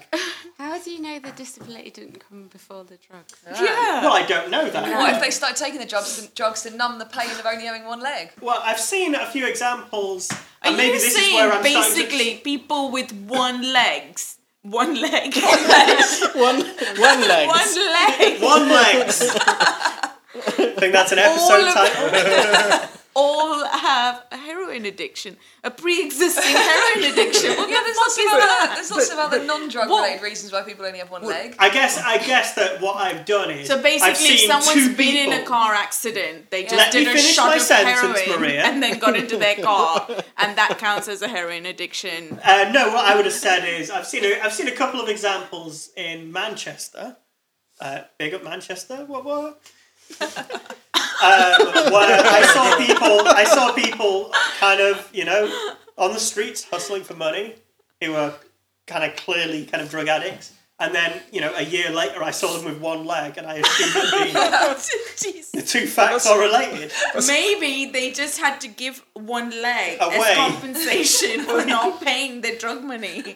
F: How do you know the disability didn't come before the drugs?
G: Yeah.
D: Well, I don't know that.
B: What if they started taking the drugs to, drugs to numb the pain of only having one leg?
D: Well, I've seen a few examples,
G: Are
D: and maybe
G: you
D: this
G: saying
D: is where I'm starting to-
G: basically people with one legs, one leg, [laughs]
E: One, leg. one leg.
G: one leg,
D: One legs. I think that's an episode
G: All of-
D: title. [laughs]
G: all have a heroin addiction, a pre-existing [laughs] heroin addiction. What
B: Yeah, there's lots,
G: is
B: of other,
G: that?
B: there's lots of other non-drug
G: What?
B: related reasons why people only have one leg.
D: I guess I guess that what I've done is
G: So
D: I've
G: basically, if
D: seen
G: someone's
D: two
G: been in a car accident, they just
D: Let
G: did a shot of
D: sentence,
G: heroin
D: Maria.
G: and then got into their car, [laughs] and that counts as a heroin addiction.
D: Uh, no, what I would have said is I've seen a, I've seen a couple of examples in Manchester. Uh, big up Manchester. What what? Um, where I saw people I saw people kind of you know on the streets hustling for money who were kind of clearly kind of drug addicts. And then, you know, a year later, I saw them with one leg, and I assumed that the, [laughs] the two facts are related.
G: Maybe they just had to give one leg
D: Away.
G: as compensation for [laughs] not paying their drug money.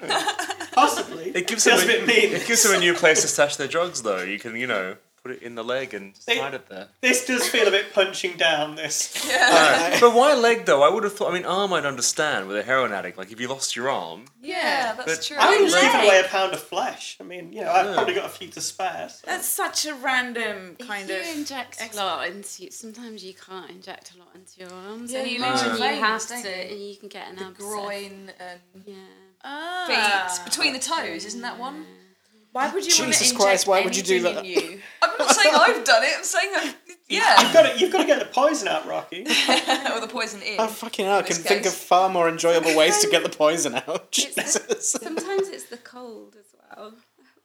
D: Possibly.
C: It gives
D: Feels
C: them
D: a
C: a,
D: bit mean.
C: it gives them a new place to stash their drugs, though. You can, you know, put it in the leg and just
D: They-
C: hide it there.
D: This does feel a bit punching down. This. [laughs] [laughs]
C: but why leg though? I would have thought. I mean, arm I'd understand with a heroin addict. Like if you lost your arm,
B: Yeah, that's
C: But
B: true.
D: I would have
G: leg.
D: given away a pound of flesh. I mean, you know, I've probably got a few to spare. so-
G: That's such a random kind
F: if
G: of.
F: you inject
G: ex-
F: a lot into you, sometimes you can't inject a lot into your arms.
B: Yeah,
F: and
B: you
F: then
B: lose your
F: you
B: veins,
F: have
B: don't
F: to,
B: you?
F: and you can get an abscess.
B: groin and
F: Yeah.
G: Ah.
B: feet between the toes, isn't that one?
G: Why would you want to
E: Jesus Christ, why would you do that?
G: in you? [laughs]
B: I'm not saying I've done it. I'm saying I've, yeah,
D: You've got to, you've got to get the poison out, Rocky. [laughs]
B: or the poison in.
E: Oh, fucking hell, I
B: In this
E: can think of far more enjoyable ways to get the [laughs] poison out.
F: It's the-
E: Jesus.
F: Sometimes it's the cold as well.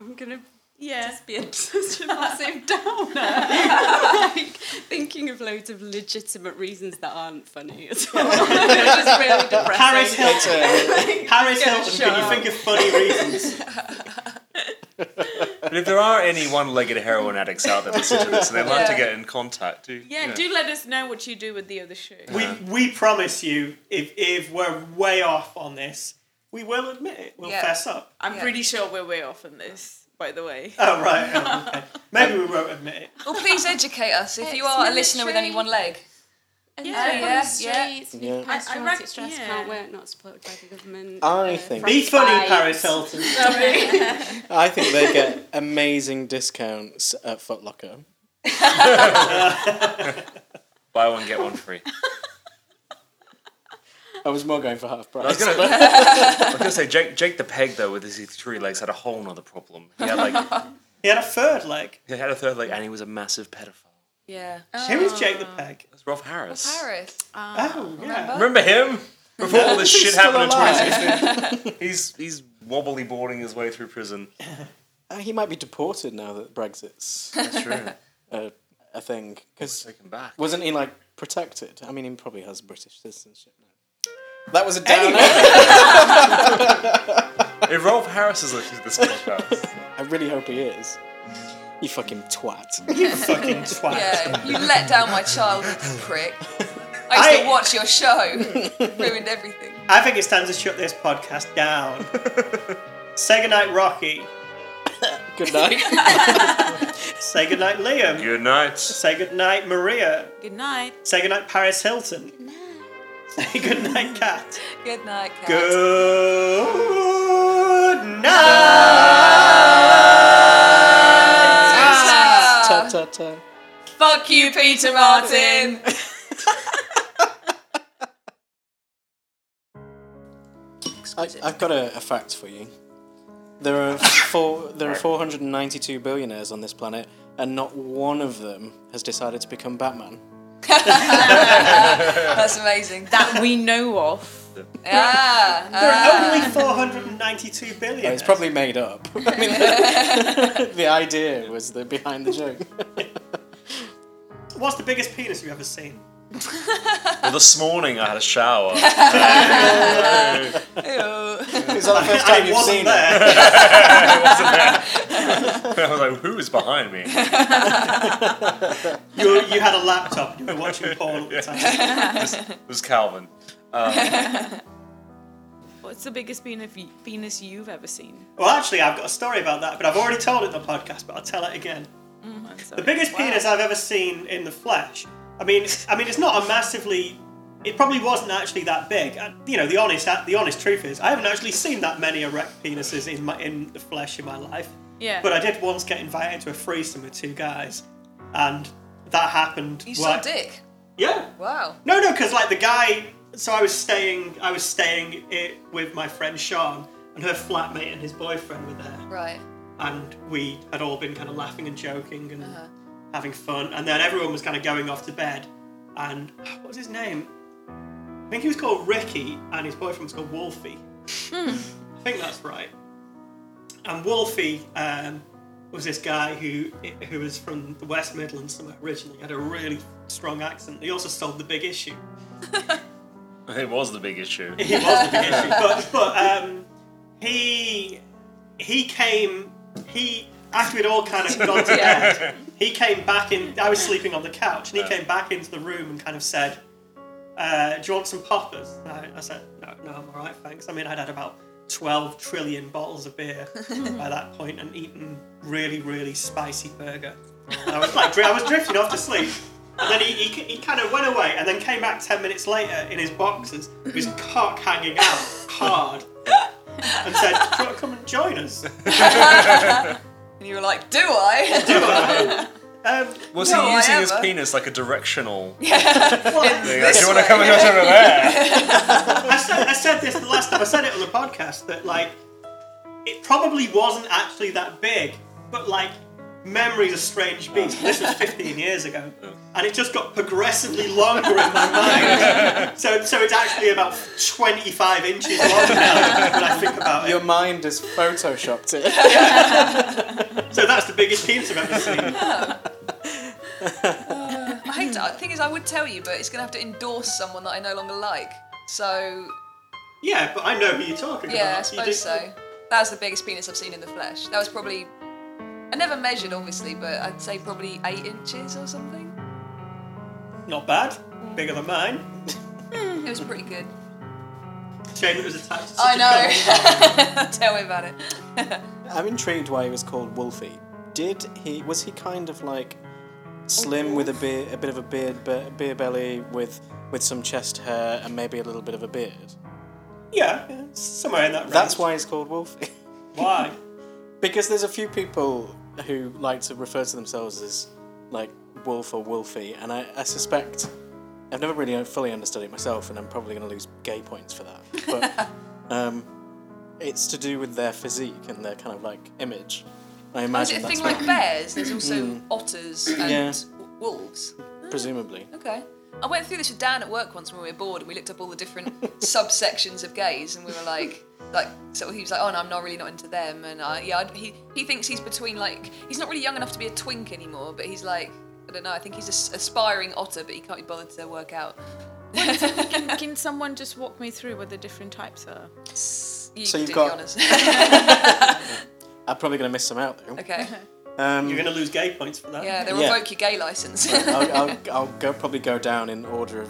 F: I'm gonna
G: Yeah.
F: be a, such a massive downer. like thinking of loads of legitimate reasons that aren't funny as well. They're just really um, depressing.
D: Paris Hilton. Paris
F: Get a
D: Hilton. Can you think of funny reasons?
C: But if there are any one-legged heroin addicts out there listening to this and they'd like to get in contact, do
G: Yeah, do let us know what you do with the other shoe.
D: We we promise you, if if we're way off on this, we will admit it. We'll
B: Yeah.
D: fess up.
G: I'm
B: Yeah.
G: pretty sure we're way off on this, by the way.
D: Oh right. oh, okay. Maybe we won't admit it.
B: Well, please educate us if you
F: It's
B: are a listener with only
F: military.
B: one leg.
F: And
G: Yeah,
F: yeah,
B: yeah,
F: on
B: yeah.
F: streets,
E: Yeah.
G: I- I
F: post-traumatic
G: rec-
F: stress
G: yeah.
F: can't work, not supported by the government.
E: I
F: uh,
E: think-
D: Be funny,
F: frostbite.
D: Paris Hilton. [laughs]
E: I think they get amazing discounts at Foot Locker. [laughs]
C: buy one get one free.
E: I was more going for half
C: I was
E: price.
C: gonna, [laughs] I was gonna say Jake, Jake the Peg though with his three legs had a whole nother problem. He had like
D: He had a third leg.
C: he had a third leg and he was a massive pedophile.
B: Yeah.
D: Who is Jake the Peg?
C: That's Rolf Harris.
B: Paris.
D: Oh, yeah.
C: Remember him? Before all this [laughs] shit
E: still
C: happened in 2016. he's he's wobbly boarding his way through prison.
E: Uh, he might be deported now that Brexit's
C: That's true.
E: a, a thing. Because
C: Take him back.
E: wasn't he like protected? I mean, he probably has British citizenship now. That was a downer.
C: If Rolf Harris is listening to this podcast,
E: I really hope he is. You fucking twat. [laughs]
D: You fucking twat.
B: Yeah, you let down my childhood, prick. I used
D: I-
B: to watch your show. [laughs] Ruined everything.
D: I think it's time to shut this podcast down. [laughs] Say goodnight, Rocky.
E: Good night.
D: Say goodnight, Liam.
C: good night.
D: Say goodnight, Maria.
G: Good night.
D: Say goodnight, Paris Hilton. Good night. Say goodnight, Kat.
B: Good night, Kat.
D: Good night.
B: Fuck you, Peter Martin.
E: I, I've got a, a fact for you. There are [laughs] four. There are 492 billionaires on this planet, and not one of them has decided to become Batman. [laughs] [laughs]
B: That's amazing.
G: That we know of. [laughs]
B: Ah,
D: There
B: ah.
D: are only 492 billion.
E: It's probably made up. [laughs] I mean, [laughs] the idea was the behind the joke.
D: What's the biggest penis you've ever seen?
C: Well, this morning I had a shower. [laughs]
B: Ew.
E: Is that the first
D: I
E: time you've
D: wasn't
E: seen [laughs]
D: there.
C: I was like, who is behind me?
D: you, you had a laptop you were watching porn all the time.
C: It was Calvin.
G: Um, What's the biggest penis, penis you've ever seen?
D: Well, actually, I've got a story about that, but I've already told it in the podcast, but I'll tell it again.
G: Mm, I'm
D: The
G: sorry.
D: biggest penis I've ever seen in the flesh. I mean, I mean, it's not a massively. It probably wasn't actually that big. And, you know, the honest, the honest truth is, I haven't actually seen that many erect penises in my in the flesh in my life.
G: Yeah.
D: But I did once get invited to a threesome with two guys, and that happened.
B: You saw dick.
D: Yeah.
B: Wow.
D: No, no, because like the guy. So I was staying. I was staying it with my friend Sean, and her flatmate and his boyfriend were there,
B: Right.
D: and we had all been kind of laughing and joking and
B: Uh-huh.
D: Having fun, and then everyone was kind of going off to bed, and what was his name? I think he was called Ricky, and his boyfriend was called Wolfie. I think that's right. And Wolfie um, was this guy who who was from the West Midlands somewhere originally. Had a really strong accent. He also sold the Big Issue. [laughs]
C: It was the big issue.
D: He was the big issue, but but um, he he came he after we'd all kind of [laughs] gone to bed. He came back in. I was sleeping on the couch, and he came back into the room and kind of said, uh, "Do you want some poppers?" And I, I said, "No, no, I'm all right, thanks." I mean, I'd had about twelve trillion bottles of beer [laughs] by that point, and eaten really, really spicy burger. And I was like, I was drifting off to sleep. And then he, he, he kind of went away and then came back 10 minutes later in his boxers, with his cock hanging out hard, and said, Do you want to come and join us? [laughs]
B: And you were like, do I?
D: do [laughs] Um,
C: Was
B: No,
C: he using his penis like a directional? [laughs]
D: well,
C: thing? Do you want to come and go over there?
D: I, said, I said this the last time, I said it on the podcast, that like, it probably wasn't actually that big, but like, memory's a strange beast. This was 15 years ago, and it just got progressively longer in my mind. [laughs] So, so it's actually about 25 inches long now when I think about it.
E: Your mind has photoshopped it. [laughs]
D: So that's the biggest penis I've ever seen.
B: I hate to, the thing is, I would tell you, but it's going to have to endorse someone that I no longer like. So,
D: Yeah, but I know who you're talking
B: yeah, I
D: about. You
B: suppose
D: just-
B: so. That was the biggest penis I've seen in the flesh. That was probably. I never measured, obviously, but I'd say probably eight inches or something.
D: Not bad. Bigger than mine.
B: Mm, it was pretty good.
D: Shame it was attached to such
B: I
D: a
B: know. Tell me [laughs] about it.
E: I'm intrigued why he was called Wolfie. Did he was he kind of like slim with a beard, a bit of a beard, be- beer belly with with some chest hair and maybe a little bit of a beard?
D: Yeah, yeah, somewhere in that range.
E: That's why he's called Wolfie. [laughs]
D: Why?
E: because there's a few people who like to refer to themselves as like Wolf or Wolfie, and I, I suspect I've never really fully understood it myself, and I'm probably going to lose gay points for that. But [laughs] um, it's to do with their physique and their kind of like image. I imagine.
B: Is
E: imagine
B: it a thing like bears? There's [laughs] also otters and
E: Yeah.
B: wolves.
E: presumably.
B: Okay. I went through this with Dan at work once when we were bored, and we looked up all the different [laughs] subsections of gays, and we were like, like, so he was like, oh no, I'm not really not into them, and uh, yeah, I- he he thinks he's between like, he's not really young enough to be a twink anymore, but he's like, I don't know, I think he's an aspiring otter, but he can't be bothered to work out. [laughs]
G: can, can someone just walk me through what the different types are?
B: You
E: So you've got- [laughs] I'm probably going to miss some out though.
B: okay.
E: Um,
D: You're going to lose gay points for that.
B: Yeah, they'll
E: Yeah.
B: revoke your gay license.
E: I'll, I'll, [laughs] I'll go probably go down in order of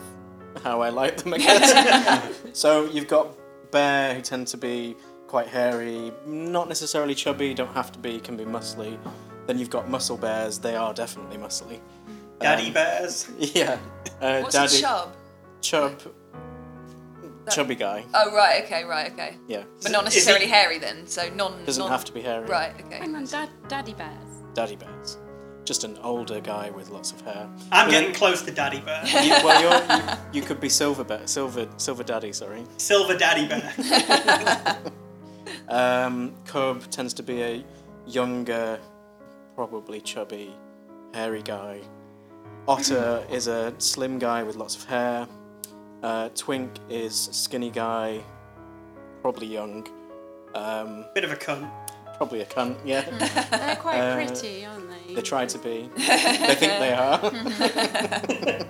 E: how I like them, I guess. so you've got bear who tend to be quite hairy, not necessarily chubby, don't have to be, can be muscly. Then you've got muscle bears, they are definitely muscly.
D: Daddy
E: Um,
D: bears. [laughs]
E: Yeah. Uh,
B: What's
E: daddy,
B: a chub?
E: Chub. Chubby guy.
B: Oh right, okay, right, okay.
E: Yeah.
B: But not necessarily
D: he-
B: hairy then. So non.
E: Doesn't
B: non-
E: have to be hairy.
B: Right, okay.
F: Hang on, dad, daddy bears.
E: Daddy bears. Just an older guy with lots of hair.
D: I'm
E: But
D: getting
E: then-
D: close to daddy bear.
E: You, well, you're, you, [laughs] you could be silver bear, silver, silver daddy. Sorry.
D: Silver daddy bear. [laughs]
E: Um, Cub tends to be a younger, probably chubby, hairy guy. Otter is a slim guy with lots of hair. Uh, Twink is skinny guy, probably young. Um,
D: Bit of a cunt.
E: probably a cunt, yeah. [laughs]
F: They're quite
E: Uh,
F: pretty, aren't they?
E: They try to be. [laughs] they think they are. [laughs]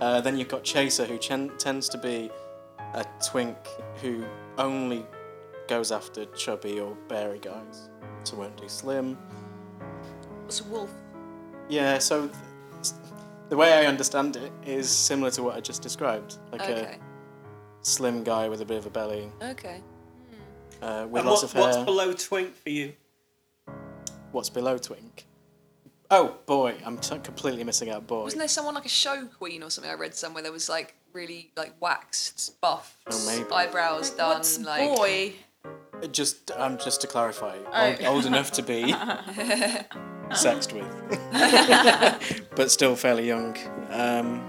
E: uh, then you've got Chaser, who chen- tends to be a twink who only goes after chubby or berry guys, so won't do slim.
B: What's a wolf?
E: Yeah, so th- the way I understand it is similar to what I just described, like
B: Okay.
E: a slim guy with a bit of a belly,
B: Okay.
E: uh, with
D: And
E: lots
D: what,
E: of hair.
D: what's below twink for you?
E: What's below twink? Oh boy, I'm t- completely missing out. Boy,
B: Wasn't there someone like a show queen or something I read somewhere that was like really like waxed, buff,
E: Oh, maybe.
B: eyebrows done,
G: What's
B: like
G: boy?
E: Just, um, just to clarify,
G: Oh.
E: old, old enough to be [laughs] [laughs] sexed with, [laughs] but still fairly young. Um,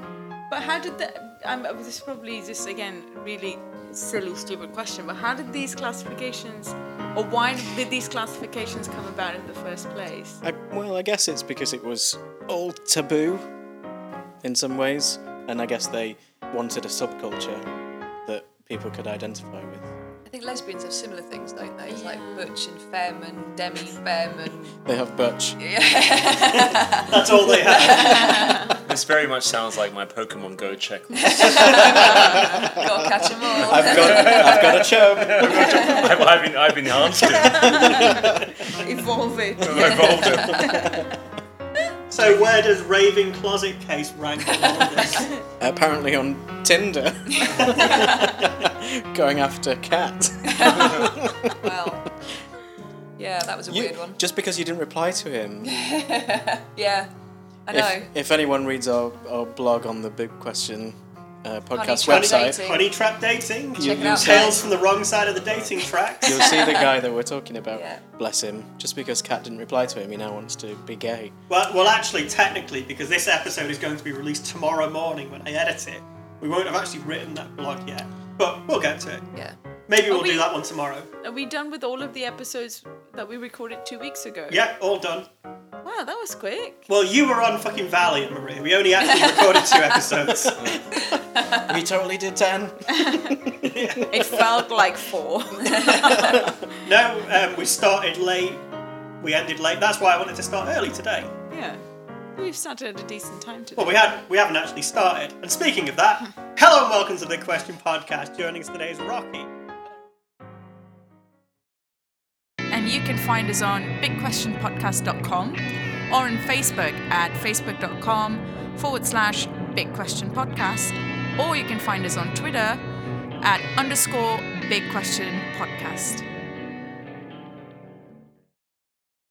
G: But how did the? Um, this is probably just again really silly, stupid question. But how did these classifications, or why did these classifications come about in the first place?
E: I, well, I guess it's because it was all taboo in some ways, and I guess they wanted a subculture that people could identify with.
B: I think lesbians have similar things, don't they? It's like butch and femme and demi femme and
E: They have butch. Yeah. [laughs]
D: That's all they have. [laughs]
C: This very much sounds like my Pokemon Go checklist. [laughs]
B: gotta catch them all.
E: I've got, I've got a chub.
C: I've, I've been, I've enhanced it.
G: Evolve it.
C: I've evolved it.
D: So where does Raving Closet Case rank in all of this?
E: Apparently on Tinder, going after cat. [laughs]
B: well, yeah, that was a
E: You-
B: weird one.
E: Just because you didn't reply to him. [laughs]
B: Yeah, I know.
E: If, if anyone reads our, our blog on the Big Question uh, podcast
B: Trap
E: website,
B: Dating.
D: Honey Trap Dating?
E: you,
B: it
E: you'll,
B: out,
E: see,
D: Tales from the wrong side of the dating tracks?
E: you'll see the guy that we're talking about.
B: Yeah.
E: Bless him. Just because Cat didn't reply to him, he now wants to be gay.
D: Well, well, actually, technically, because this episode is going to be released tomorrow morning when I edit it, we won't have actually written that blog yet. But we'll get to it.
B: yeah.
D: Maybe we'll
G: we-
D: do that one tomorrow.
G: Are we done with all of the episodes that we recorded two weeks ago?
D: Yeah, all done.
G: Wow, that was quick.
D: Well, you were on fucking Valium, Maria. We only actually recorded two episodes. [laughs]
E: we totally did 10. [laughs]
G: It felt like four. [laughs]
D: No, um, we started late. We ended late. That's why I wanted to start early today.
G: yeah. We've started at a decent time today.
D: Well, we had we haven't actually started. And speaking of that, hmm. hello and welcome to the Question Podcast. Joining us today is Rocky.
G: And you can find us on bigquestionpodcast.com or on Facebook at facebook.com forward slash bigquestionpodcast. Or you can find us on Twitter at underscore bigquestionpodcast. podcast.